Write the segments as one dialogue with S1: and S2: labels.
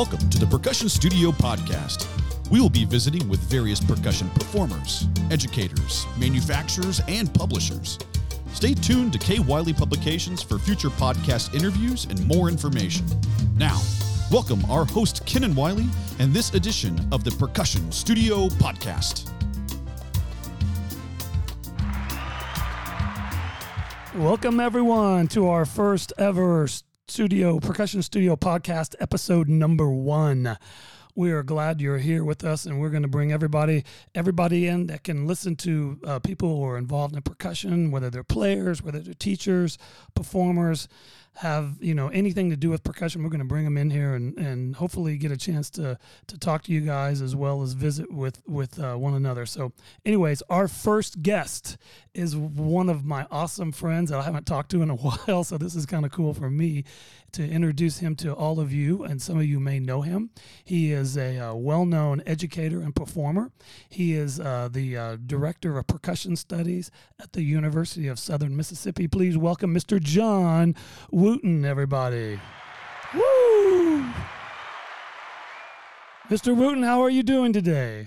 S1: Welcome to the Percussion Studio Podcast. We will be visiting with various percussion performers, educators, manufacturers, and publishers. Stay tuned to K. Wiley Publications for future podcast interviews and more information. Now, welcome our host, Kennan Wiley, and this edition of the Percussion Studio Podcast.
S2: Welcome, everyone, to our first ever studio percussion studio podcast episode number one we are glad you're here with us and we're going to bring everybody everybody in that can listen to uh, people who are involved in percussion whether they're players whether they're teachers performers have you know anything to do with percussion, we're going to bring them in here and, and hopefully get a chance to to talk to you guys as well as visit with with uh, one another. So, anyways, our first guest is one of my awesome friends that I haven't talked to in a while. So this is kind of cool for me to introduce him to all of you, and some of you may know him. He is a uh, well-known educator and performer. He is uh, the uh, director of percussion studies at the University of Southern Mississippi. Please welcome Mr. John. Wooton, everybody. Woo! Mr. Wooton, how are you doing today?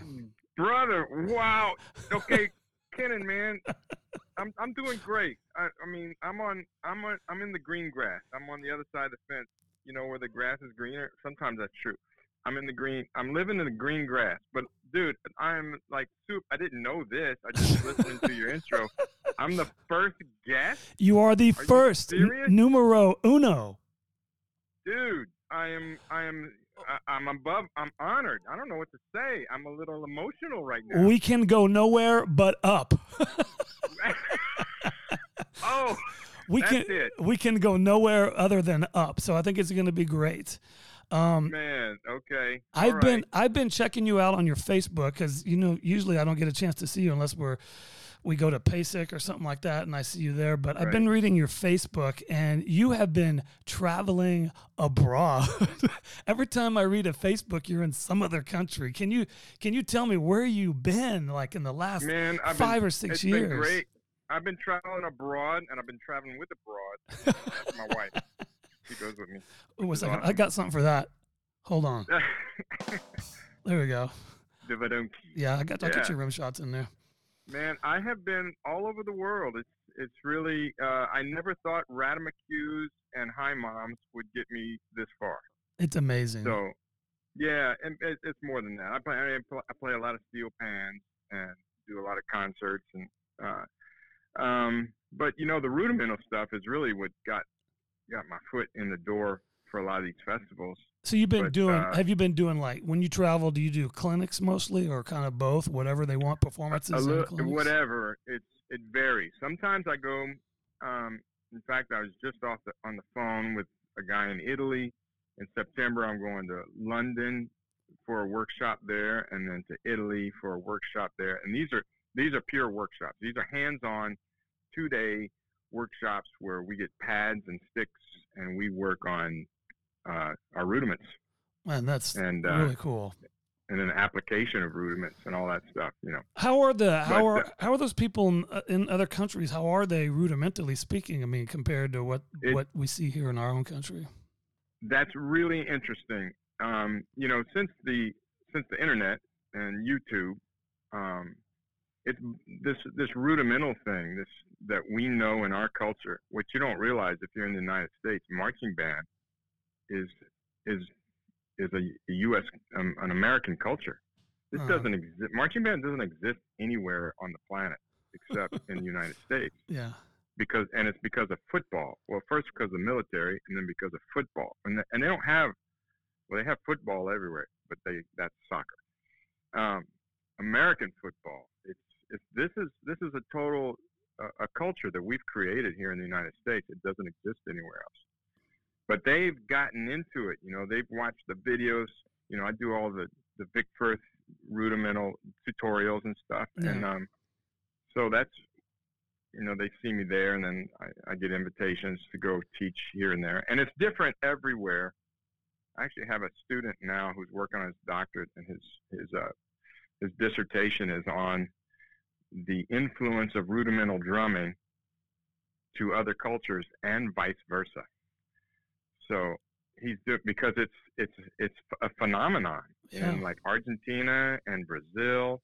S3: Brother, wow. Okay, Kennan, man, I'm I'm doing great. I, I mean, I'm on I'm on I'm in the green grass. I'm on the other side of the fence. You know where the grass is greener. Sometimes that's true. I'm in the green. I'm living in the green grass. But dude, I'm like soup. I didn't know this. I just listened to your intro. I'm the first guest.
S2: You are the are first n- numero uno.
S3: Dude, I am. I am. I, am above. I'm honored. I don't know what to say. I'm a little emotional right now.
S2: We can go nowhere but up.
S3: oh,
S2: we can.
S3: It.
S2: We can go nowhere other than up. So I think it's going to be great.
S3: Um, Man, okay.
S2: All
S3: I've
S2: right. been I've been checking you out on your Facebook because you know usually I don't get a chance to see you unless we're we go to PASIC or something like that, and I see you there. But right. I've been reading your Facebook, and you have been traveling abroad. Every time I read a Facebook, you're in some other country. Can you can you tell me where you've been, like in the last
S3: Man,
S2: five
S3: been,
S2: or six
S3: it's
S2: years?
S3: Been great. I've been traveling abroad, and I've been traveling with abroad. That's my wife. She goes with me.
S2: Wait a second. Awesome. I got something for that. Hold on. there we go. Yeah, I got, I yeah. got your rim shots in there.
S3: Man, I have been all over the world. It's it's really uh, I never thought Radamacues and High Moms would get me this far.
S2: It's amazing.
S3: So, yeah, and it, it's more than that. I play I play a lot of steel pans and do a lot of concerts and uh, um, but you know the rudimental stuff is really what got got my foot in the door for a lot of these festivals.
S2: So you've been but, doing? Uh, have you been doing like when you travel? Do you do clinics mostly, or kind of both? Whatever they want, performances.
S3: Little, whatever. It's it varies. Sometimes I go. Um, in fact, I was just off the, on the phone with a guy in Italy. In September, I'm going to London for a workshop there, and then to Italy for a workshop there. And these are these are pure workshops. These are hands-on, two-day workshops where we get pads and sticks and we work on uh, our rudiments.
S2: Man, that's and, uh, really cool.
S3: And an application of rudiments and all that stuff, you know.
S2: How are the how but, are uh, how are those people in, uh, in other countries? How are they rudimentally speaking? I mean, compared to what it, what we see here in our own country.
S3: That's really interesting. Um, you know, since the since the internet and YouTube, um, it's this this rudimental thing this that we know in our culture, which you don't realize if you're in the United States. Marching band is is is a, a U.S. Um, an American culture. This uh-huh. doesn't exist. Marching band doesn't exist anywhere on the planet except in the United States.
S2: Yeah.
S3: Because and it's because of football. Well, first because of the military, and then because of football. And the, and they don't have well, they have football everywhere, but they that's soccer. Um, American football. It's it's this is this is a total uh, a culture that we've created here in the United States. It doesn't exist anywhere else but they've gotten into it. You know, they've watched the videos. You know, I do all the the Vic Firth rudimental tutorials and stuff, yeah. and um, so that's you know they see me there, and then I, I get invitations to go teach here and there, and it's different everywhere. I actually have a student now who's working on his doctorate, and his his uh, his dissertation is on the influence of rudimental drumming to other cultures and vice versa. So he's doing because it's it's it's a phenomenon
S2: Yeah.
S3: in like Argentina and Brazil,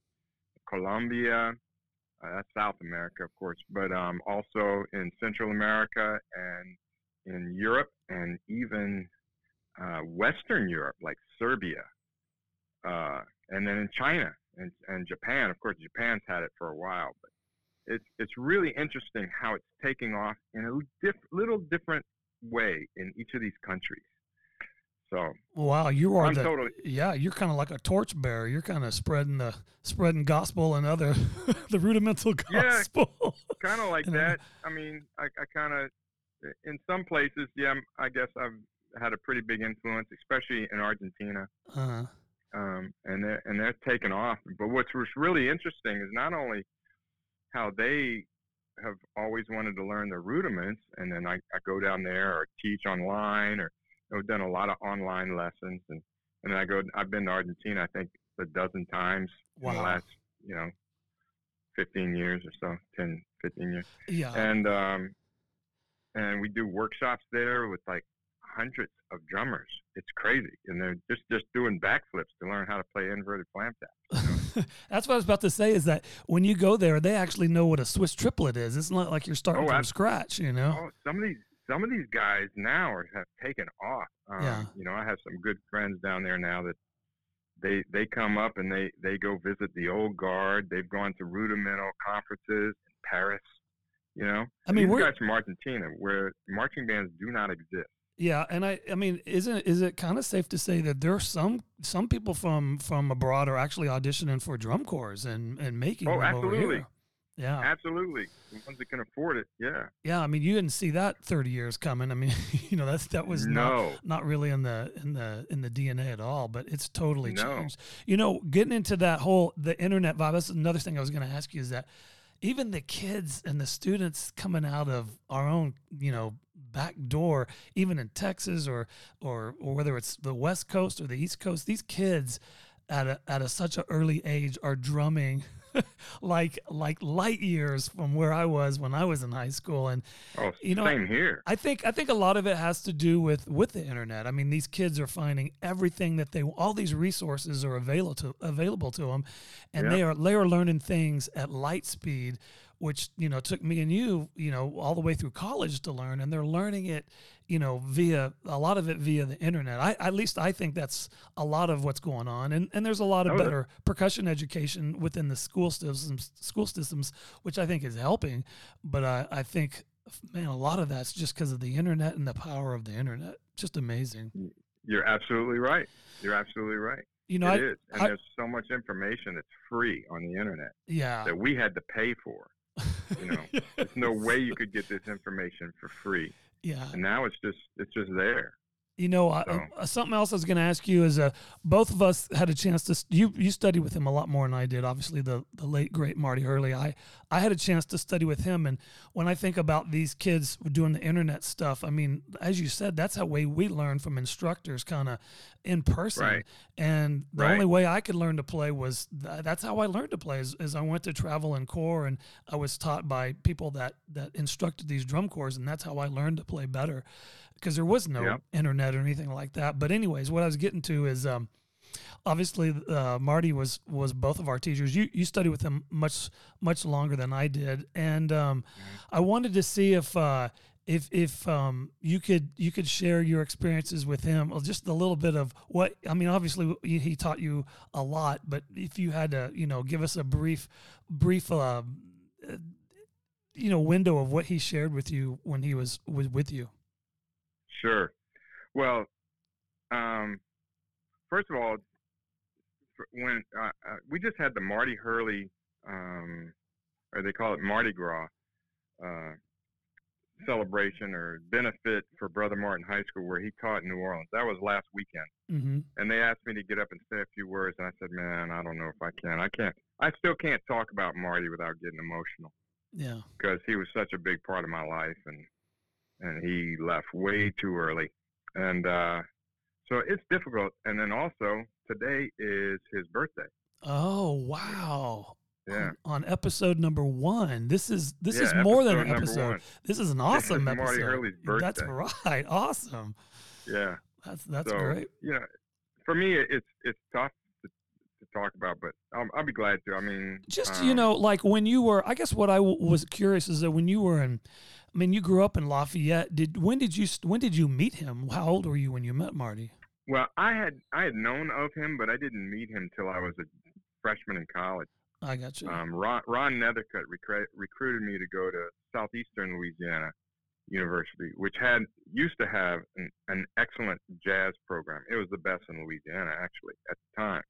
S3: Colombia. Uh, that's South America, of course, but um, also in Central America and in Europe and even uh, Western Europe, like Serbia, uh, and then in China and, and Japan. Of course, Japan's had it for a while, but it's it's really interesting how it's taking off in a diff- little different way in each of these countries. So
S2: Wow, you are
S3: I'm
S2: the
S3: totally
S2: yeah. You're kind of like a torchbearer. You're kind of spreading the spreading gospel and other the rudimental gospel. Yeah.
S3: kind of like that. I mean, I, I kind of in some places, yeah, I guess I've had a pretty big influence, especially in Argentina.
S2: Uh-huh.
S3: um, and they're and they're taking off. But what's really interesting is not only how they have always wanted to learn the rudiments, and then I, I go down there or teach online, or I've done a lot of online lessons, and and then I go. I've been to Argentina, I think, a dozen times in the last, you know, 15 years or so, 10, 15 years
S2: yeah.
S3: and um, and we do workshops there with like hundreds of drummers. It's crazy, and they're just just doing backflips to learn how to play inverted flam tap.
S2: That's what I was about to say. Is that when you go there, they actually know what a Swiss triplet is. It's not like you're starting
S3: Oh,
S2: from scratch. You know.
S3: Oh, some of these some of these guys now are, have taken off. Um,
S2: Yeah.
S3: You know, I have some good friends down there now that they they come up and they they go visit the old guard. They've gone to rudimental conferences in Paris. You know,
S2: I mean,
S3: these
S2: we're
S3: guys from Argentina, where marching bands do not exist.
S2: Yeah, and I, I mean, isn't is it kind of safe to say that there are some some people from from abroad are actually auditioning for drum corps and and making
S3: Oh, absolutely.
S2: Yeah,
S3: Absolutely, the ones that can afford it. Yeah.
S2: yeah. I mean, you didn't see that thirty years coming. I mean, you know, that's that was not
S3: no.
S2: not really in the in the in the DNA at all, but it's totally
S3: No.
S2: changed. You know, getting into that whole the internet vibe. That's another thing I was going to ask you is that even the kids and the students coming out of our own, you know, back door, even in Texas or or or whether it's the West Coast or the East Coast, these kids at a at a such an early age are drumming like like light years from where I was when I was in high school and
S3: Oh,
S2: You know,
S3: same here.
S2: I think I think a lot of it has to do with with the internet. I mean, these kids are finding everything that they all these resources are available to available to them, and they are they are learning things at light speed, which you know took me and you you know all the way through college to learn, and they're learning it you know via a lot of it via the internet. I at least I think that's a lot of what's going on, and and there's a lot of better percussion education within the school systems school systems, which I think is helping, but I I think man, a lot of that's just because of the internet and the power of the internet. Just amazing.
S3: You're absolutely right. You're absolutely right.
S2: You know,
S3: It
S2: I,
S3: is, and
S2: I-
S3: there's so much information that's free on the internet
S2: yeah.
S3: that we had to pay for. You know, there's no way you could get this information for free,
S2: Yeah.
S3: and now it's just it's just there.
S2: You know, I,
S3: So-
S2: uh, something else I was going to ask you is uh, both of us had a chance to. You you studied with him a lot more than I did. Obviously, the the late great Marty Hurley. I I had a chance to study with him, and when I think about these kids doing the internet stuff, I mean, as you said, that's how way we learn from instructors, kind of in person.
S3: Right.
S2: And the
S3: Right.
S2: only way I could learn to play was th- that's how I learned to play. Is, is I went to travel and corps, and I was taught by people that that instructed these drum corps, and that's how I learned to play better because there was no
S3: Yeah.
S2: internet or anything like that. But anyways, what I was getting to is um, obviously uh, Marty was was both of our teachers. You you studied with him much much longer than I did, and um, I wanted to see if. Uh, if if um, you could you could share your experiences with him, or just a little bit of what I mean. Obviously, he, he taught you a lot, but if you had to, you know, give us a brief brief uh, uh, you know window of what he shared with you when he was was with you.
S3: Sure. Well, um, first of all, when uh, uh, we just had the Marty Hurley, um, or they call it Mardi Gras, uh, celebration or benefit for Brother Martin High School, where he taught in New Orleans. That was last weekend,
S2: Mm-hmm.
S3: and they asked me to get up and say a few words, and I said, "Man, I don't know if I can. I can't. I still can't talk about Marty without getting emotional."
S2: Yeah.
S3: because he was such a big part of my life and and he left way too early and uh so it's difficult and then also today is his birthday
S2: Oh wow.
S3: yeah
S2: On, on episode number one, this is this
S3: Yeah,
S2: is more than an episode. This is an awesome
S3: is Marty
S2: episode.
S3: Hurley's
S2: That's right. Awesome.
S3: yeah
S2: That's that's
S3: so,
S2: great.
S3: You know, for me, it's it's tough to, to talk about, but I'll, I'll be glad to. I mean,
S2: Just
S3: um,
S2: you know, like when you were, I guess what I w- was curious is that when you were in, I mean, you grew up in Lafayette. Did when did you when did you meet him? How old were you when you met Marty?
S3: Well, I had I had known of him, but I didn't meet him till I was a freshman in college.
S2: I got you.
S3: Um, Ron, Ron Nethercutt recru- recruited me to go to Southeastern Louisiana University, which had used to have an, an excellent jazz program. It was the best in Louisiana, actually, at the time.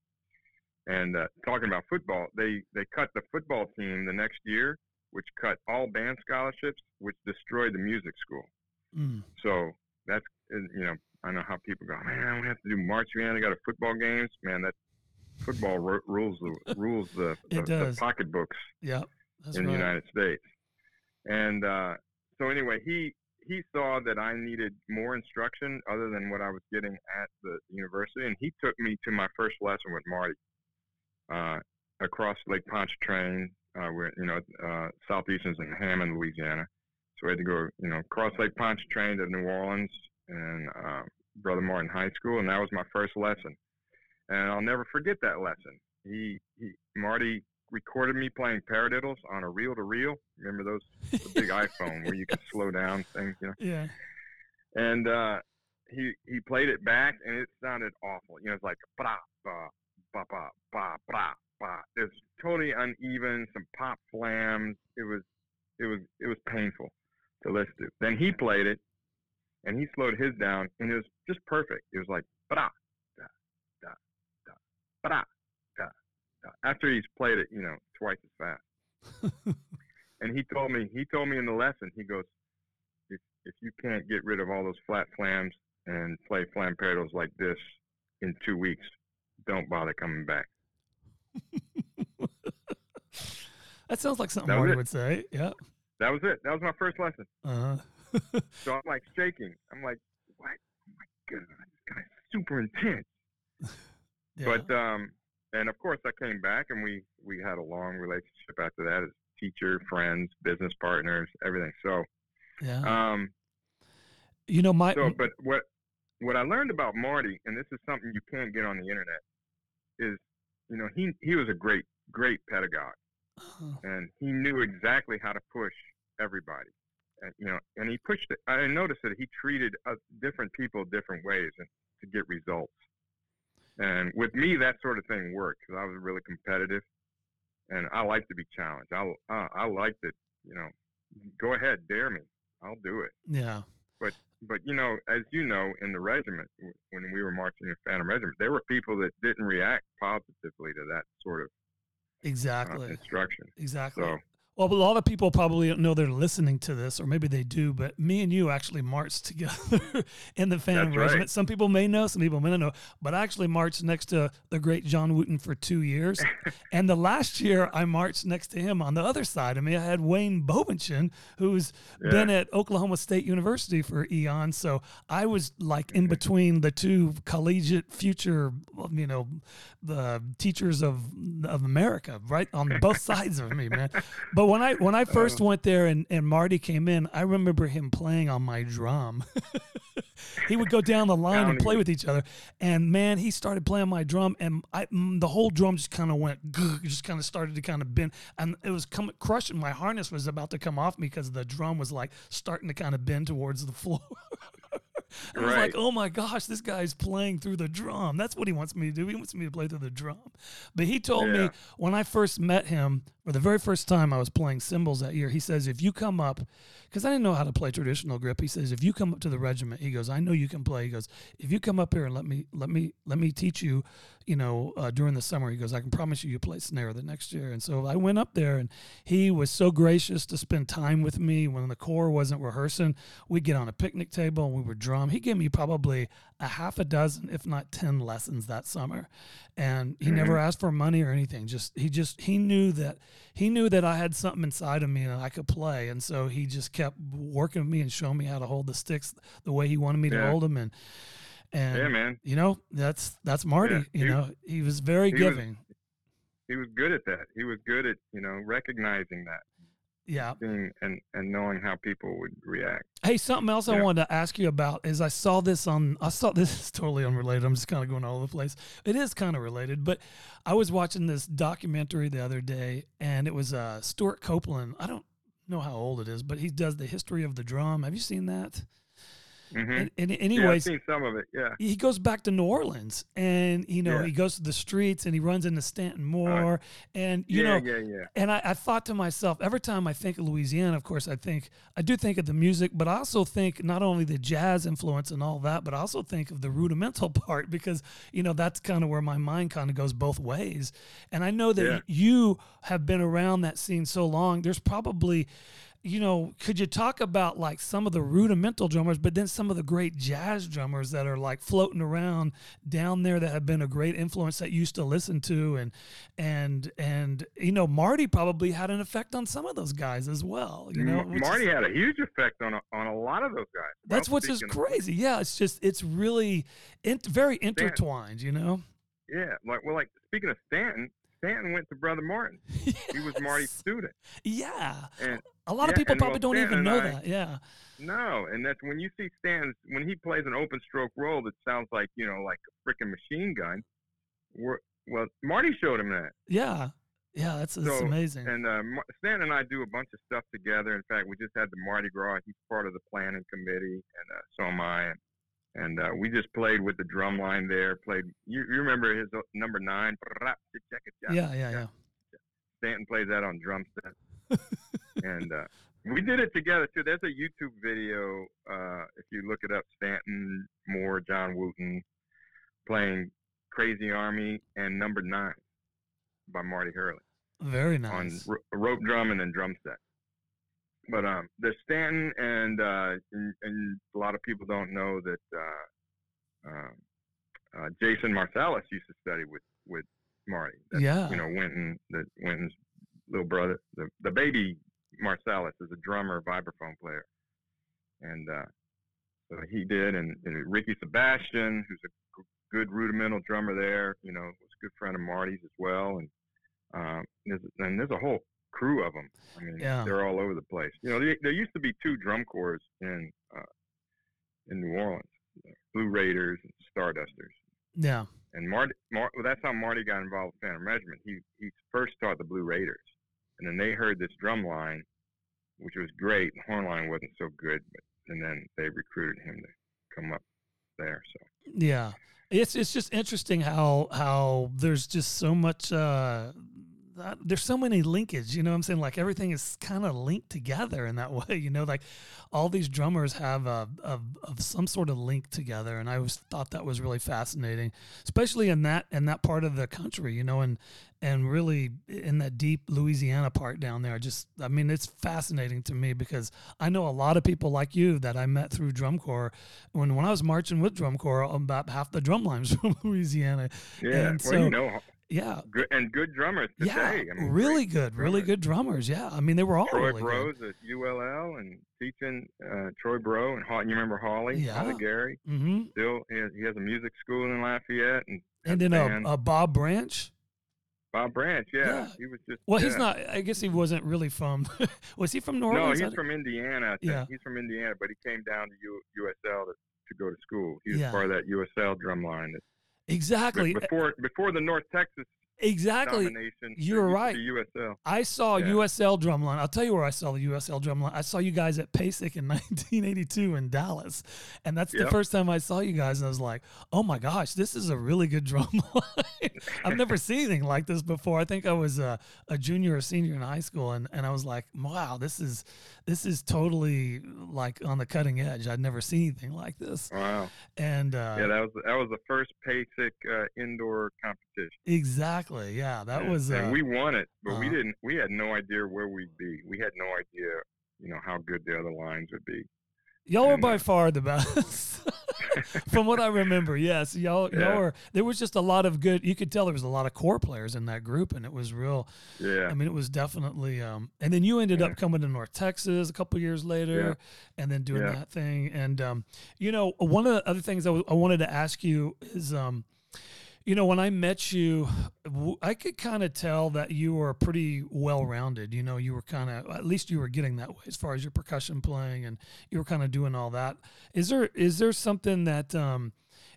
S3: And uh, talking about football, they they cut the football team the next year, which cut all band scholarships, which destroyed the music school.
S2: Mm.
S3: So that's you know I know how people go, man, we have to do March I got a football games, man. That football ru- rules the rules the, the, the pocketbooks
S2: Yeah,
S3: in the. United States. And uh, so anyway, he he saw that I needed more instruction other than what I was getting at the university, and he took me to my first lesson with Marty uh, across Lake Pontchartrain, uh, where you know uh, southeastern's in Hammond, Louisiana. So we had to go, you know, across Lake Pontchartrain to New Orleans and uh, Brother Martin High School, and that was my first lesson. And I'll never forget that lesson. He, he Marty recorded me playing paradiddles on a reel to reel. Remember those the big iPhone where you could slow down things, you know?
S2: Yeah,
S3: And uh, he he played it back, and it sounded awful. You know, it's like ba ba ba ba ba ba ba. It's totally uneven, some pop flams. It was it was it was painful to listen to. Then he played it, and he slowed his down, and it was just perfect. It was like ba da da da da ba da da. After he's played it, you know, twice as fast. and he told me he told me in the lesson he goes if if you can't get rid of all those flat flams and play flam like this in two weeks don't bother coming back
S2: that sounds like something Marty
S3: it.
S2: would say. Yeah.
S3: that was it that was my first lesson
S2: Uh-huh.
S3: so i'm like shaking i'm like what oh my god this guy's super intense
S2: yeah.
S3: but um and of course i came back and we we had a long relationship after that as teacher friends business partners everything so
S2: yeah.
S3: um
S2: you know, my
S3: So, but what what I learned about Marty, and this is something you can't get on the internet, is you know he he was a great great pedagogue,
S2: uh,
S3: and he knew exactly how to push everybody, and you know, and he pushed it. I noticed that he treated uh, different people different ways and to get results. And with me, that sort of thing worked because I was really competitive, and I like to be challenged. I uh, I like to you know, go ahead, dare me, I'll do it
S2: yeah.
S3: But but you know, as you know, in the regiment, when we were marching in Phantom Regiment, there were people that didn't react positively to that sort of uh,
S2: Exactly.
S3: instruction.
S2: Exactly.
S3: So
S2: Well, a lot of people probably don't know they're listening to this, or maybe they do. But me and you actually marched together in the Phantom
S3: That's right.
S2: Regiment. Some people may know, some people may not know. But I actually marched next to the great John Wooton for two years. and the last year, I marched next to him on the other side of me. I had Wayne Bovenschen, who's
S3: Yeah.
S2: been at Oklahoma State University for eons. So I was like in between the two collegiate future, you know, the teachers of of America, right on both sides of me, man. But when I when I first went there and, and Marty came in, I remember him playing on my drum. he would go down the line and play
S3: it.
S2: with each other, and man, he started playing my drum, and I mm, the whole drum just kind of went, just kind of started to kind of bend, and it was coming crushing. My harness was about to come off me because the drum was like starting to kind of bend towards the floor. I was like, oh my gosh, this guy's playing through the drum. That's what he wants me to do. He wants me to play through the drum. But he told me when I first met him, for the very first time I was playing cymbals that year, he says, if you come up, because I didn't know how to play traditional grip, he says, if you come up to the regiment, he goes, I know you can play. He goes, if you come up here and let me, let me, let me teach you, you know, uh, during the summer, he goes, I can promise you, you play snare the next year. And so I went up there and he was so gracious to spend time with me when the corps wasn't rehearsing. We'd get on a picnic table and we would drum. He gave me probably a half a dozen, if not 10 lessons that summer. And he mm-hmm. never asked for money or anything. Just, he just, he knew that, he knew that I had something inside of me and I could play. And so he just kept working with me and showing me how to hold the sticks the way he wanted me to hold them. And, and,
S3: yeah, man,
S2: you know, that's, that's Marty,
S3: Yeah.
S2: you
S3: He-
S2: know, he was very
S3: he was-
S2: giving.
S3: he was good at that. He was good at you know recognizing that.
S2: Yeah.
S3: And and knowing how people would react.
S2: Hey, something else I wanted to ask you about is I saw this on I saw this is totally unrelated. I'm just kind of going all over the place. It is kind of related, but I was watching this documentary the other day and it was uh Stewart Copeland. I don't know how old it is, but he does the history of the drum. Have you seen that?
S3: Hmm
S2: And, and
S3: yeah,
S2: anyways,
S3: seen some of it. Yeah.
S2: he goes back to New Orleans and you know
S3: Yeah.
S2: he goes to the streets and he runs into Stanton Moore and you
S3: yeah,
S2: know
S3: yeah, yeah.
S2: and I, I thought to myself every time I think of Louisiana, of course I think I do think of the music, but I also think not only the jazz influence and all that, but I also think of the rudimental part because you know that's kind of where my mind kind of goes both ways. And I know that
S3: Yeah.
S2: you have been around that scene so long. There's probably you know, could you talk about like some of the rudimental drummers, but then some of the great jazz drummers that are like floating around down there that have been a great influence that you used to listen to, and and and you know, Marty probably had an effect on some of those guys as well. You know,
S3: M-
S2: which is-
S3: Marty had a huge effect on a, on a lot of those guys.
S2: that's
S3: Well,
S2: what's just crazy. Yeah, it's just it's really in, very intertwined. You know,
S3: Yeah, like well, like speaking of Stanton, Stanton went to Brother Martin. He was Marty's student,
S2: Yeah,
S3: and
S2: a lot of people probably
S3: well,
S2: don't
S3: Stanton
S2: even know
S3: I-
S2: that. Yeah,
S3: no, and that's when you see Stanton when he plays an open stroke roll that sounds like you know like a freaking machine gun. Well, Marty showed him that,
S2: yeah, yeah. That's, that's
S3: So,
S2: amazing.
S3: and uh, Stanton and I do a bunch of stuff together. In fact, we just had the Mardi Gras. He's part of the planning committee, and uh, so am I. And, and uh, we just played with the drum line there. Played. You, you remember his uh, number nine?
S2: yeah, yeah, yeah.
S3: Stanton plays that on drum set. and uh, we did it together too. There's a YouTube video. Uh, if you look it up, Stanton Moore, John Wooton playing Crazy Army and Number Nine by Marty Hurley
S2: Very
S3: on
S2: nice.
S3: ro- rope drum and then drum set. But um, the Stanton and, uh, and and a lot of people don't know that uh, uh, uh, Jason Marsalis used to study with with Marty. That's,
S2: Yeah.
S3: you know Wynton, the Wynton's little brother, the the baby Marsalis is a drummer, vibraphone player, and uh, so he did. And, and Ricky Sebastian, who's a g- good rudimental drummer there, you know, was a good friend of Marty's as well. And um, there's, and there's a whole crew of them. I mean,
S2: Yeah.
S3: they're all over the place. You know, there, there used to be two drum corps in uh, in New Orleans, Blue Raiders and Stardusters.
S2: Yeah.
S3: And Marty, Mar- well, that's how Marty got involved with Phantom Regiment. He he first taught the Blue Raiders, and then they heard this drum line, which was great. The horn line wasn't so good, but and then they recruited him to come up there. So
S2: Yeah. It's it's just interesting how how there's just so much uh there's so many linkage, you know what I'm saying? Like everything is kind of linked together in that way, you know, like all these drummers have a, a, of some sort of link together. And I always thought that was really fascinating, especially in that, in that part of the country, you know, and, and really in that deep Louisiana part down there. Just, I mean, it's fascinating to me because I know a lot of people like you that I met through drum corps. When, when I was marching with drum corps, about half the drum lines from Louisiana.
S3: yeah,
S2: And
S3: well,
S2: so-
S3: you know,
S2: Yeah.
S3: good, and good drummers today.
S2: Yeah,
S3: I mean,
S2: really good, really good drummers. Yeah, I mean they were all
S3: Troy
S2: really
S3: Bros at ULL and teaching uh, Troy Bro and Haw- you remember Holly,
S2: Yeah.
S3: Holly Gary.
S2: good. hmm
S3: Still, he has, he has a music school in Lafayette, and
S2: And then a, a Bob Branch.
S3: Bob Branch, yeah,
S2: Yeah.
S3: he was just.
S2: Well, he's not. I guess he wasn't really from. was he from New
S3: No,
S2: Orleans?
S3: He's from Indiana.
S2: Yeah.
S3: He's from Indiana, but he came down to U, USL to, to go to school. He was
S2: Yeah.
S3: part of that USL drum line. That,
S2: exactly.
S3: before before the North Texas
S2: Exactly. You're right.
S3: USL.
S2: I saw
S3: Yeah.
S2: USL drumline. I'll tell you where I saw the USL drumline. I saw you guys at PASIC in 1982 in Dallas, and that's the first time I saw you guys. And I was like, "Oh my gosh, this is a really good drum line." I've never seen anything like this before. I think I was a, a junior or senior in high school, and, and I was like, "Wow, this is this is totally like on the cutting edge. I'd never seen anything like this."
S3: Wow.
S2: And uh,
S3: Yeah, that was that was the first PASIC uh, indoor competition.
S2: exactly, yeah, that
S3: and,
S2: was.
S3: and
S2: uh,
S3: we won it, but we
S2: uh-huh.
S3: didn't. We had no idea where we'd be. We had no idea, you know, how good the other lines would be.
S2: Y'all were by
S3: uh,
S2: far the best, from what I remember. Yes, y'all, y'all
S3: Yeah.
S2: were. There was just a lot of good. You could tell there was a lot of core players in that group, and it was real.
S3: Yeah.
S2: I mean, it was definitely. Um, and then you ended
S3: Yeah.
S2: up coming to North Texas a couple years later, and then doing
S3: Yeah.
S2: that thing. And um, you know, one of the other things I w- I wanted to ask you is, um, You know, when I met you, I could kind of tell that you were pretty well rounded. You know, you were kind of at least you were getting that way as far as your percussion playing, and you were kind of doing all that. Is there is there something that um,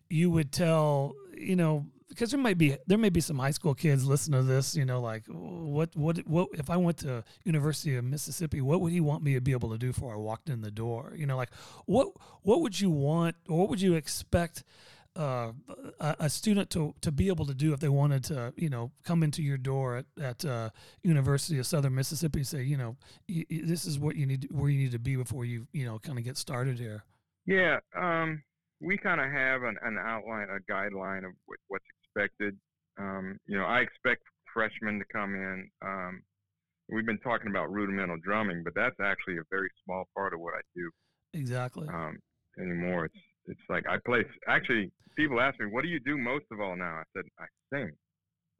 S2: you would tell? You know, because there might be there may be some high school kids listening to this. You know, like what what what if I went to University of Mississippi, what would he want me to be able to do before I walked in the door? You know, like what what would you want or what would you expect? Uh, a, student to, to be able to do if they wanted to, you know, come into your door at, at uh, University of Southern Mississippi and say, you know, y- y- this is what you need, to, where you need to be before you, you know, kind of get started here.
S3: Yeah, um, we kind of have an, an outline, a guideline of what, what's expected. Um, you know, I expect freshmen to come in. Um, we've been talking about rudimental drumming, but that's actually a very small part of what I do
S2: Exactly.
S3: um, anymore. It's it's like I play. Actually, people ask me, "What do you do most of all now?" I said, "I sing."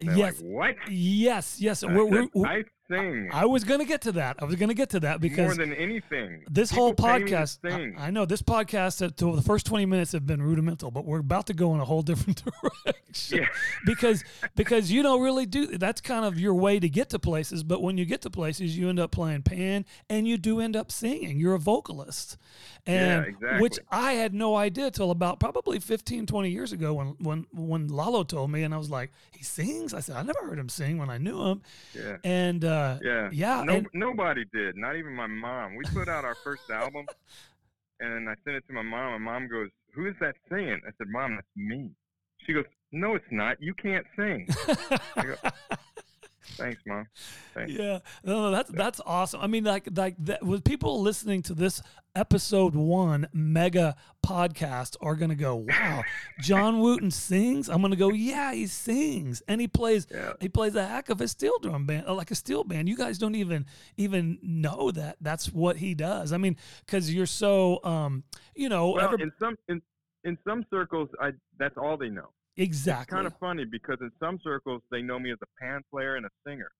S3: They're
S2: yes.
S3: Like, what?
S2: Yes. Yes. We're,
S3: said,
S2: we're,
S3: I sing
S2: I was going to get to that. I was going to get to that because more
S3: than anything.
S2: this
S3: People
S2: whole
S3: pay me to
S2: podcast. I, I know this podcast, uh, to the first 20 minutes have been rudimental, but we're about to go in a whole different direction
S3: Yeah.
S2: because, because you don't really do, that's kind of your way to get to places. But when you get to places, you end up playing pan and you do end up singing. You're a vocalist. And which
S3: exactly.
S2: I had no idea till about probably 15, 20 years ago when, when, when Lalo told me, and I was like, he sings. I said, I never heard him sing when I knew him.
S3: Yeah.
S2: And, uh, Uh,
S3: yeah.
S2: Yeah,
S3: No,
S2: and-
S3: nobody did. Not even my mom. We put out our first album, and I sent it to my mom. And mom goes, "Who is that singing?" I said, "Mom, that's me." She goes, "No, it's not. You can't sing." go, Thanks, mom. Thanks.
S2: Yeah, no, no, that's that's awesome. I mean, like like that, with people listening to this episode one mega podcast are gonna go, wow, John Wooton sings. I'm gonna go, yeah, he sings, and he plays
S3: Yeah.
S2: he plays a heck of a steel drum band, like a steel band. You guys don't even even know that that's what he does. I mean, because you're so um, you know,
S3: Well,
S2: every-
S3: in some in in some circles, I that's all they know.
S2: Exactly.
S3: It's kind of funny because in some circles they know me as a pan player and a singer,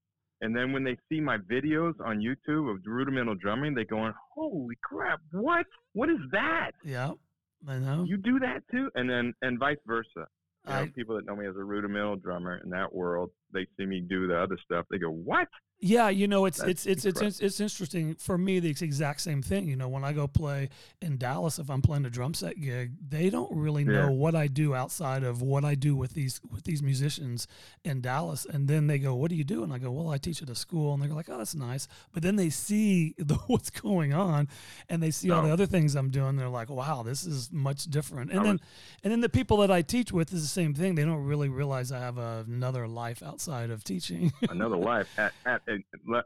S3: and then when they see my videos on YouTube of rudimental drumming, they going, "Holy crap! What? What is that?
S2: yeah, I know.
S3: You do that too?" And then and vice versa. You know, people that know me as a rudimental drummer in that world, they see me do the other stuff. They go, "What?"
S2: Yeah, you know, it's it's it's it's it's it's interesting for me. The exact same thing. You know, when I go play in Dallas, if I'm playing a drum set gig, they don't really know
S3: Yeah.
S2: what I do outside of what I do with these with these musicians in Dallas. And then they go, "What do you do?" And I go, "Well, I teach at a school." And they're like, "Oh, that's nice." But then they see the, what's going on, and they see all the other things I'm doing. They're like, "Wow, this is much different." And
S3: I
S2: then
S3: was-
S2: and then the people that I teach with is the same thing. They don't really realize I have another life outside of teaching.
S3: Another life at at a,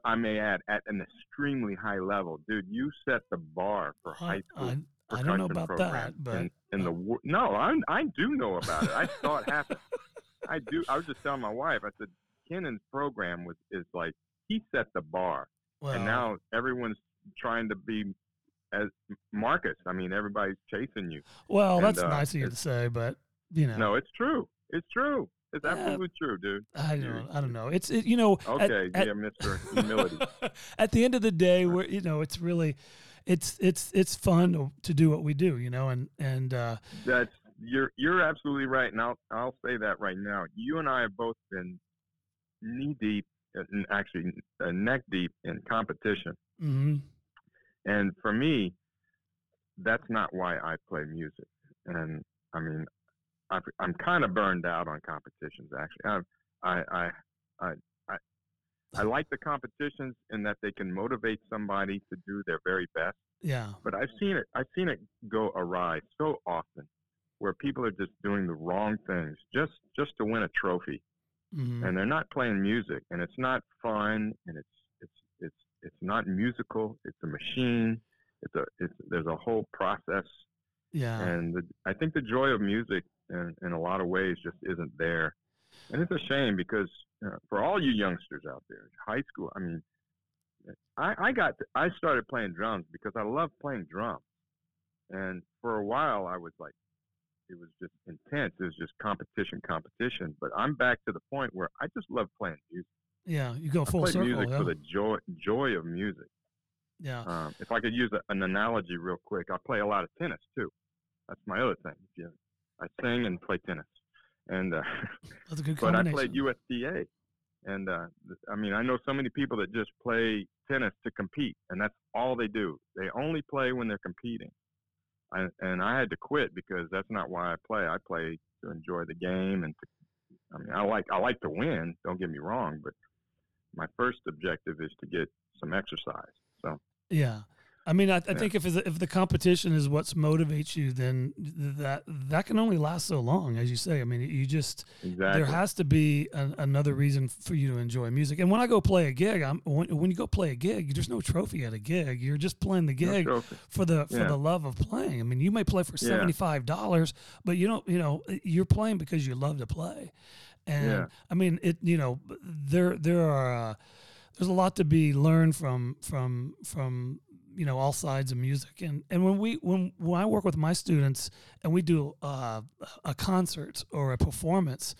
S3: I may add at an extremely high level, dude. You set the bar for high school.
S2: I, I don't know about that, but
S3: in, in the no, I I do know about it. I saw it happen. I do. I was just telling my wife. I said Kennan's program was is like he set the bar,
S2: well,
S3: and now everyone's trying to be as Marcus. I mean, everybody's chasing you.
S2: well,
S3: and,
S2: that's
S3: uh,
S2: nice of you to say, but you know,
S3: No, it's true. It's true. It's
S2: Yeah.
S3: absolutely true, dude.
S2: I don't, I don't know. It's it, you know,
S3: Okay,
S2: at,
S3: yeah, Mister Humility.
S2: at the end of the day, we're you know, it's really, it's it's it's fun to, to do what we do, you know, and and uh,
S3: That's you're you're absolutely right, and I'll I'll say that right now. You and I have both been knee deep, and actually uh, neck deep in competition,
S2: mhm.
S3: and for me, that's not why I play music. And I mean, I've, I'm kind of burned out on competitions. Actually, I've, I I I I I like the competitions in that they can motivate somebody to do their very best.
S2: yeah,
S3: but I've seen it. I've seen it go awry so often, where people are just doing the wrong things just just to win a trophy,
S2: mhm.
S3: and they're not playing music, and it's not fun, and it's it's it's it's not musical. It's a machine. It's a it's there's a whole process,
S2: yeah,
S3: and the, I think the joy of music, in, in a lot of ways, just isn't there, and it's a shame because uh, for all you youngsters out there, high school. I mean, I, I got I started playing drums because I love playing drums, and for a while I was like, it was just intense. It was just competition, competition. But I'm back to the point where I just love playing music.
S2: yeah. You go full I
S3: play
S2: circle.
S3: music
S2: yeah.
S3: for the joy joy of music.
S2: yeah.
S3: Um, if I could use a, an analogy real quick, I play a lot of tennis too. That's my other thing. You, I sing and play tennis, and uh,
S2: That's a good
S3: but I played USTA, and uh, I mean I know so many people that just play tennis to compete, and that's all they do. They only play when they're competing. I, and I had to quit because that's not why I play. I play to enjoy the game, and to, I mean I like I like to win. Don't get me wrong, but my first objective is to get some exercise. So
S2: Yeah. I mean, I, I
S3: Yeah.
S2: think if if the competition is what motivates you, then that that can only last so long, as you say. I mean, you just
S3: exactly.
S2: there has to be an, another reason for you to enjoy music. And when I go play a gig, I'm when, when you go play a gig, there's no trophy at a gig. You're just playing the gig
S3: trophy.
S2: for the for
S3: Yeah.
S2: the love of playing. I mean, you may play for seventy five dollars, but you don't. You know, you're playing because you love to play. And. I mean, it. You know, there there are uh, there's a lot to be learned from from from you know all sides of music. And and when we when when I work with my students and we do uh, a concert or a performance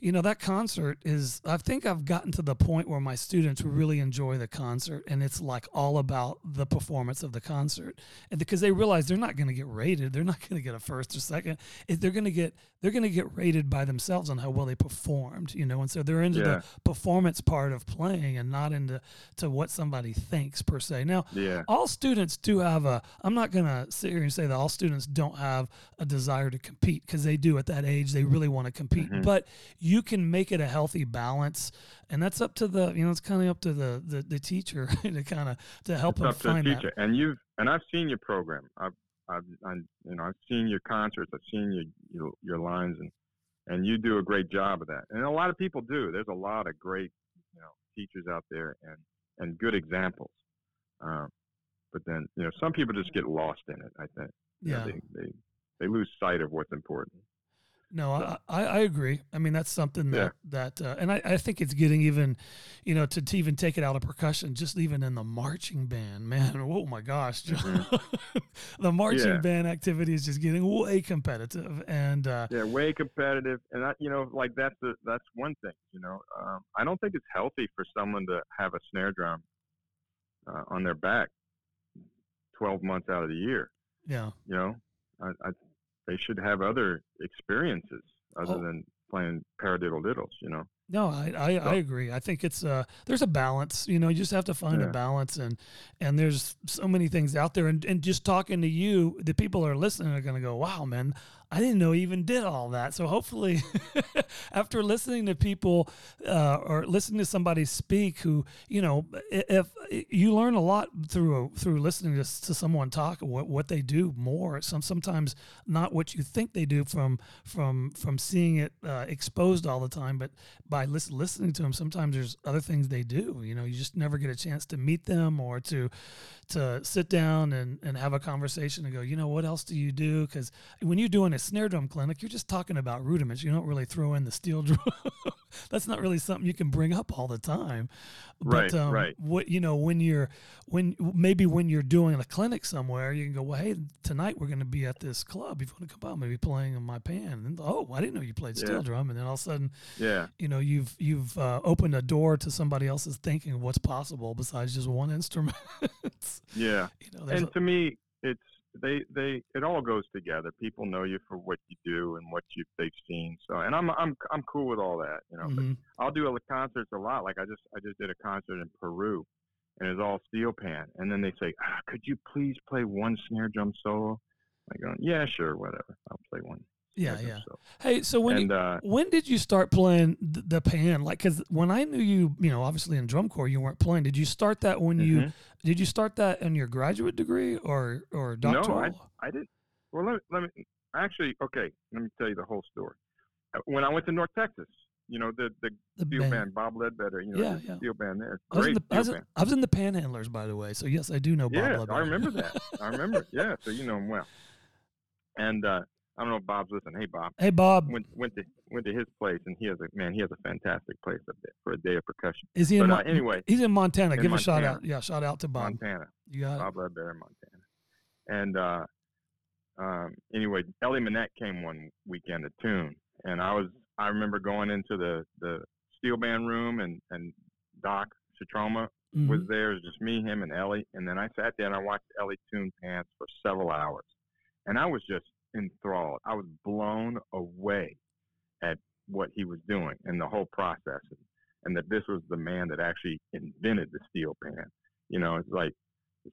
S2: you know that concert is i think i've gotten to the point where my students really enjoy the concert and it's like all about the performance of the concert and because they realize they're not going to get rated they're not going to get a first or second they're going to get they're going to get rated by themselves on how well they performed you know and so they're into
S3: Yeah.
S2: the performance part of playing and not into to what somebody thinks per se now
S3: Yeah.
S2: all students do have a i'm not going to sit here and say that all students don't have a desire to compete because they do at that age they really want to compete
S3: Mhm.
S2: but you can make it a healthy balance and that's up to the you know it's kind of up to the the, the teacher to kind of to help
S3: it's
S2: them
S3: up to the
S2: find
S3: teacher.
S2: that
S3: And you've and I've seen your program. I've I've i you know I've seen your concerts. I've seen your your, your lines and and you do a great job of that. And a lot of people do. There's a lot of great you know teachers out there and and good examples. Um, but then you know some people just get lost in it. I think. You know,
S2: yeah
S3: they, they they lose sight of what's important.
S2: No, I, I I agree. I mean, that's something
S3: Yeah.
S2: that that, uh, and I, I think it's getting even, you know, to, to even take it out of percussion, just even in the marching band, man. Oh my gosh, the marching
S3: Mm-hmm. Yeah.
S2: band activity is just getting way competitive, and uh,
S3: Yeah, way competitive, and I, you know, like that's the that's one thing. You know, um, I don't think it's healthy for someone to have a snare drum uh, on their back twelve months out of the year.
S2: yeah,
S3: You know, I, I, they should have other experiences other
S2: Oh.
S3: than playing paradiddle diddles. You know,
S2: No, I, I, I agree. I think it's uh there's a balance. You know, you just have to find a balance and and there's so many things out there and, and just talking to you, the people that are listening are gonna go, Wow, man, I didn't know he even did all that. So hopefully after listening to people uh, or listening to somebody speak who, you know, i- if you learn a lot through through listening to, to someone talk what, what they do more. Some sometimes not what you think they do from from from seeing it uh, exposed all the time, but by lis- listening to them, sometimes there's other things they do. You know, you just never get a chance to meet them or to to sit down and, and have a conversation and go, you know, what else do you do? Because when you're doing a snare drum clinic, you're just talking about rudiments. You don't really throw in the steel drum. That's not really something you can bring up all the time.
S3: Right,
S2: but, um,
S3: right.
S2: What you know when you're when maybe when you're doing a clinic somewhere, you can go, well, hey, tonight we're going to be at this club. If you want to come out, maybe playing on my pan. And oh, I didn't know you played steel
S3: Yeah.
S2: drum. And then all of a sudden,
S3: yeah,
S2: you know you've you've uh, opened a door to somebody else's thinking of what's possible besides just one instrument.
S3: yeah.
S2: you know,
S3: And to me, it's they they it all goes together. People know you for what you do and what you they've seen. So, and I'm I'm I'm cool with all that. You know,
S2: a,
S3: but. I'll do concerts a lot. Like I just I just did a concert in Peru, and it's all steel pan. And then they say, ah, "Could you please play one snare drum solo?" I go, "Yeah, sure, whatever. I'll play one."
S2: Yeah, yeah.
S3: solo."
S2: Hey, so when you,
S3: uh,
S2: when did you start playing th- the pan? Like, because when I knew you, you know, obviously in drum corps you weren't playing. Did you start that when you
S3: mhm.
S2: did you start that in your graduate degree or or doctoral?
S3: No, I didn't. Well, let me, let me actually. Okay, let me tell you the whole story. Uh, When I went to North Texas, you know the the
S2: the
S3: steel
S2: band.
S3: band, Bob Ledbetter. You know
S2: Yeah,
S3: the
S2: yeah.
S3: steel band there.
S2: I was, in
S3: Great
S2: the, I, was in,
S3: band.
S2: I was in the Panhandlers, by the way. So yes, I do know Bob.
S3: Yeah,
S2: Ledbetter.
S3: I remember that. I remember. Yeah, so you know him well. And uh, I don't know if Bob's listening. Hey, Bob.
S2: Hey, Bob,
S3: Went went to went to his place, and he has a man. He has a fantastic place up there for a day of percussion.
S2: is he in?
S3: But uh,
S2: Mon-
S3: anyway,
S2: he's in Montana.
S3: in
S2: Give a shout out. Yeah, shout out to Bob.
S3: Montana.
S2: You got.
S3: Bob Ledbetter, Montana. And uh, um, anyway, Ellie Mannette came one weekend to tune, and I was I remember going into the the steel band room, and and Doc Schietroma
S2: Mhm.
S3: was there. It was just me, him, and Ellie. And then I sat there and I watched Ellie tune pans for several hours, and I was just enthralled. I was blown away at what he was doing and the whole process, and, and that this was the man that actually invented the steel pan. You know, it's like,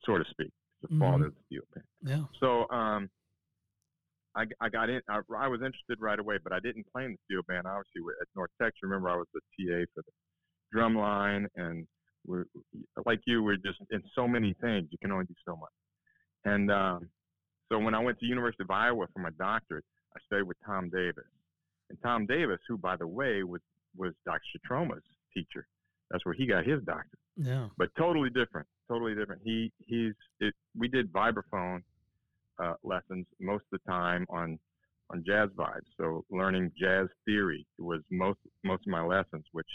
S3: so to speak, the
S2: Mhm.
S3: father of the steel pan.
S2: Yeah.
S3: So um, I, I got in. I, I was interested right away, but I didn't play in the steel band. Obviously, at North Texas, remember I was the TA for the drum line, and we're like you. We're just in so many things. You can only do so much. And um, so when I went to University of Iowa for my doctorate, I studied with Tom Davis. And Tom Davis, who by the way was was Dr. Schietroma's teacher. That's where he got his doctorate
S2: Yeah.
S3: but totally different. Totally different. He he's it. We did vibraphone uh, lessons most of the time on on jazz vibes. So learning jazz theory was most most of my lessons. Which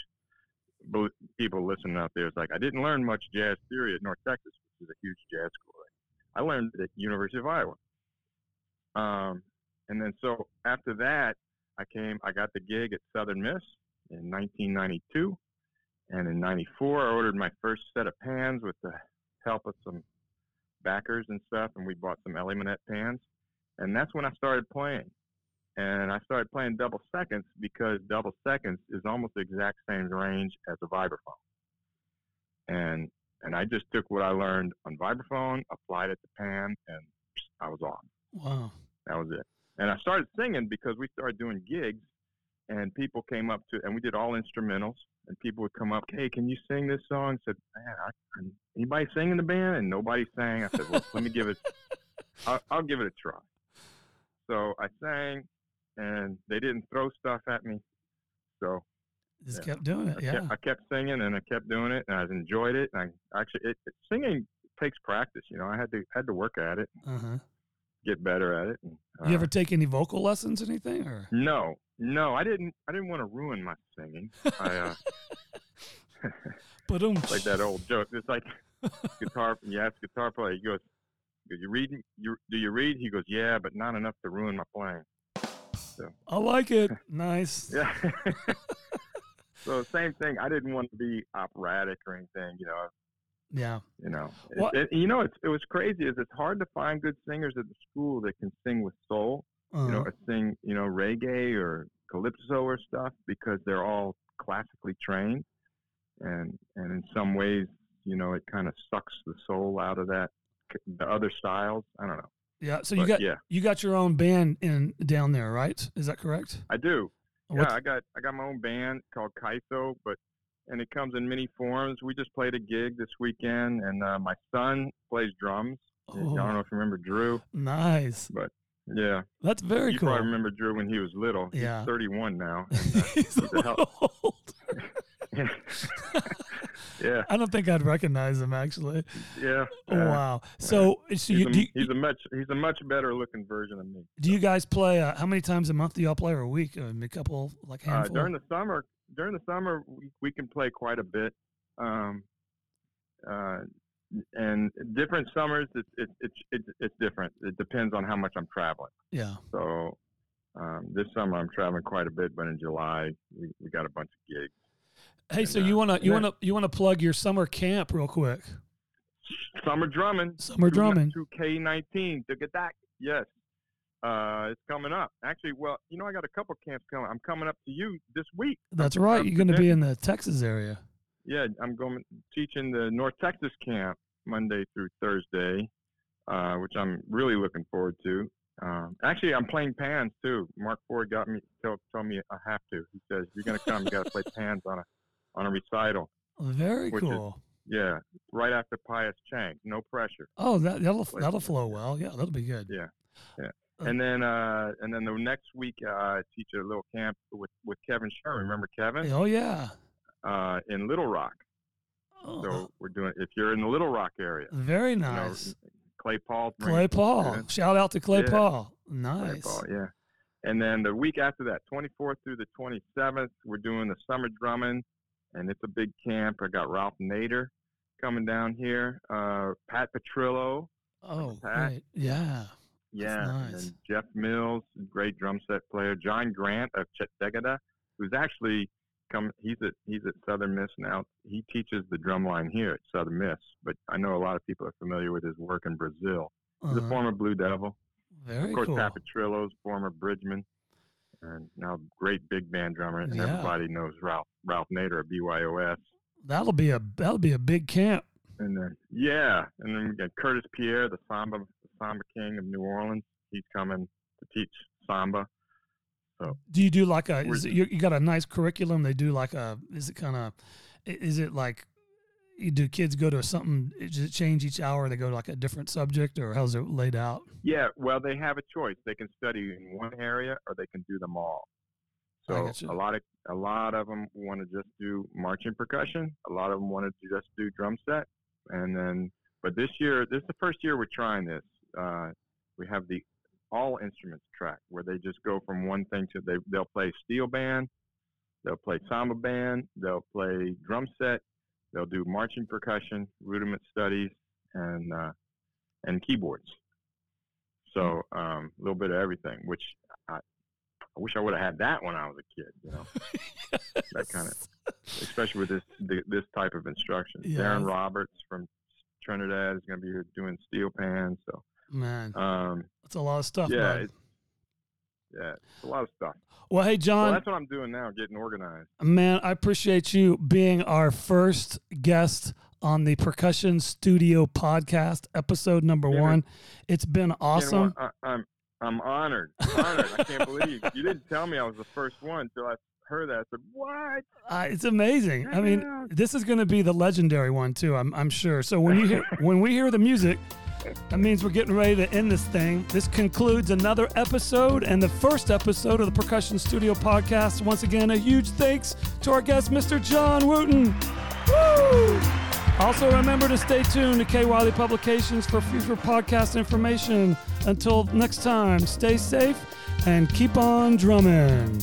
S3: people listening out there is like I didn't learn much jazz theory at North Texas, which is a huge jazz school. I learned it at University of Iowa. Um, and then so after that, I came. I got the gig at Southern Miss in 1992. And in '94, I ordered my first set of pans with the help of some backers and stuff, and we bought some Ellie Mannette pans. And that's when I started playing. And I started playing double seconds because double seconds is almost the exact same range as a vibraphone. And and I just took what I learned on vibraphone, applied it to pan, and I was off.
S2: Wow.
S3: That was it. And I started singing because we started doing gigs, and people came up to, and we did all instrumentals, and people would come up, hey, can you sing this song? I said, man, I, I, anybody sing in the band? And nobody sang. I said, well, let me give it, I'll, I'll give it a try. So I sang, and they didn't throw stuff at me. So
S2: Just
S3: Yeah.
S2: kept doing it.
S3: I,
S2: Yeah.
S3: kept, I kept singing, and I kept doing it, and I enjoyed it. And I actually, it, it, singing takes practice. You know, I had to had to work at it,
S2: Uh huh.
S3: Get better at it. And,
S2: You
S3: uh,
S2: ever take any vocal lessons, anything, or?
S3: No, no, I didn't. I didn't want to ruin my singing. I uh,
S2: But um.
S3: like that old joke. It's like guitar. You ask guitar player. He goes, "Do you read? You do you read?" He goes, "Yeah, but not enough to ruin my playing."
S2: I like it. Nice.
S3: Yeah. so same thing. I didn't want to be operatic or anything. You know.
S2: Yeah.
S3: You know. It- it- you know. It's, it was crazy. Is it's hard to find good singers at the school that can sing with soul.
S2: Uh,
S3: you know, or sing, you know, reggae or calypso or stuff because they're all classically trained, and and in some ways, you know, it kind of sucks the soul out of that the other styles. I don't know.
S2: yeah. So you got
S3: yeah,
S2: you got your own band in down there, right? Is that correct?
S3: I do.
S2: What's-
S3: Yeah, I got I got my own band called Kaito, but and it comes in many forms. We just played a gig this weekend, and uh, my son plays drums. I don't know
S2: Oh,
S3: if you remember Drew.
S2: nice.
S3: But yeah,
S2: That's very
S3: you
S2: cool.
S3: probably remember Drew when he was little.
S2: Yeah.
S3: He's 31 now.
S2: He's a
S3: he's a
S2: little older.
S3: yeah,
S2: I don't think I'd recognize him actually.
S3: yeah.
S2: Oh,
S3: yeah.
S2: wow. So, so
S3: he's,
S2: you,
S3: a,
S2: do, you,
S3: he's a much he's a much better looking version of me.
S2: do you guys play? Uh, how many times a month do y'all play, or a week? Uh, a couple, like
S3: Uh,
S2: handful.
S3: during the summer, during the summer, we, we can play quite a bit. Um, uh, and different summers, it's it's it's it's it's different. It depends on how much I'm traveling.
S2: yeah.
S3: So um, this summer I'm traveling quite a bit, but in July we, we got a bunch of gigs.
S2: Hey,
S3: And,
S2: so
S3: uh,
S2: you wanna
S3: and
S2: you wanna you wanna plug your summer camp real quick?
S3: Summer drumming.
S2: Summer drumming.
S3: Two K nineteen. Look at that. Yes. Uh, it's coming up. Actually, well, you know, I got a couple camps coming. I'm coming up to you this week.
S2: That's right.
S3: I'm
S2: You're gonna be in the Texas area.
S3: Yeah, I'm going teaching the North Texas camp Monday through Thursday, uh, which I'm really looking forward to. Um, actually, I'm playing pans too. Mark Ford got me told, told me I have to. He says you're going to come, you got to play pans on a on a recital.
S2: Very
S3: Which is-
S2: cool.
S3: Yeah, right after Pius Cheung, no pressure.
S2: Oh, that that'll that'll flow well. Yeah, that'll be good.
S3: Yeah, yeah. And then uh, and then the next week uh, I teach a little camp with with Kevin Sherman. Remember Kevin?
S2: Oh yeah.
S3: Uh, in Little Rock.
S2: Oh,
S3: So we're doing. If you're in the Little Rock area,
S2: very
S3: you know,
S2: nice.
S3: Clay Paul.
S2: Clay Paul. Shout out to Clay
S3: Yeah.
S2: Paul.
S3: Clay
S2: Nice.
S3: Paul, yeah. And then the week after that, 24th through the 27th, we're doing the summer drumming, and it's a big camp. I got Ralph Nader coming down here, uh, Pat Petrillo,
S2: Oh,
S3: Pat.
S2: great. Yeah.
S3: Yeah, and
S2: nice.
S3: then Jeff Mills, great drum set player, John Grant of Chettegada, who's actually come. He's at he's at Southern Miss now. He teaches the drum line here at Southern Miss, but I know a lot of people are familiar with his work in Brazil. He's
S2: Uh-huh.
S3: a former Blue Devil.
S2: Very
S3: of course,
S2: cool.
S3: Pat Petrillo's former Bridgemen, and now great big band drummer, and
S2: Yeah.
S3: everybody knows Ralph Ralph Nader of BYOS.
S2: That'll be a that'll be a big camp.
S3: And then yeah, and then we got Curtis Pierre, the samba the samba king of New Orleans. He's coming to teach samba.
S2: So, do you do like a? Is it, you, you got a nice curriculum? They do like a. Is it kind of? Is it like? Do kids go to something? Does it change each hour? They go to like a different subject, or how's it laid out?
S3: Yeah, well, they have a choice. They can study in one area, or they can do them all. So a lot of a lot of them want to just do marching percussion. A lot of them wanted to just do drum set, and then. But this year, this is the first year we're trying this. Uh, we have the all instruments track where they just go from one thing to they they'll play steel band, they'll play samba band, they'll play drum set, they'll do marching percussion, rudiment studies, and uh, and keyboards. So um, a little bit of everything, which I, I wish I would have had that when I was a kid. You know, that kind of, especially with this th- this type of instruction.
S2: Yeah.
S3: Darren Roberts from Trinidad is going to be here doing steel pans. So
S2: Man,
S3: um,
S2: that's a lot of stuff.
S3: yeah, it's, yeah, it's a lot of stuff.
S2: well, hey John,
S3: that's what I'm doing now, getting organized.
S2: man, I appreciate you being our first guest on the Percussion Studio podcast, episode number
S3: Yeah, man.
S2: one. It's been
S3: You know
S2: awesome.
S3: I, I'm I'm honored. Honored. I can't believe you didn't tell me I was the first one until I heard that. I said, "What?"
S2: Uh, it's amazing. I mean, this is going to be the legendary one too. I'm, I'm sure. So when you hear when we hear the music, that means we're getting ready to end this thing. This concludes another episode and the first episode of the Percussion Studio podcast. Once again, a huge thanks to our guest, Mr. John Wooton. Woo! Also, remember to stay tuned to K Wiley Publications for future podcast information. Until next time, stay safe and keep on drumming.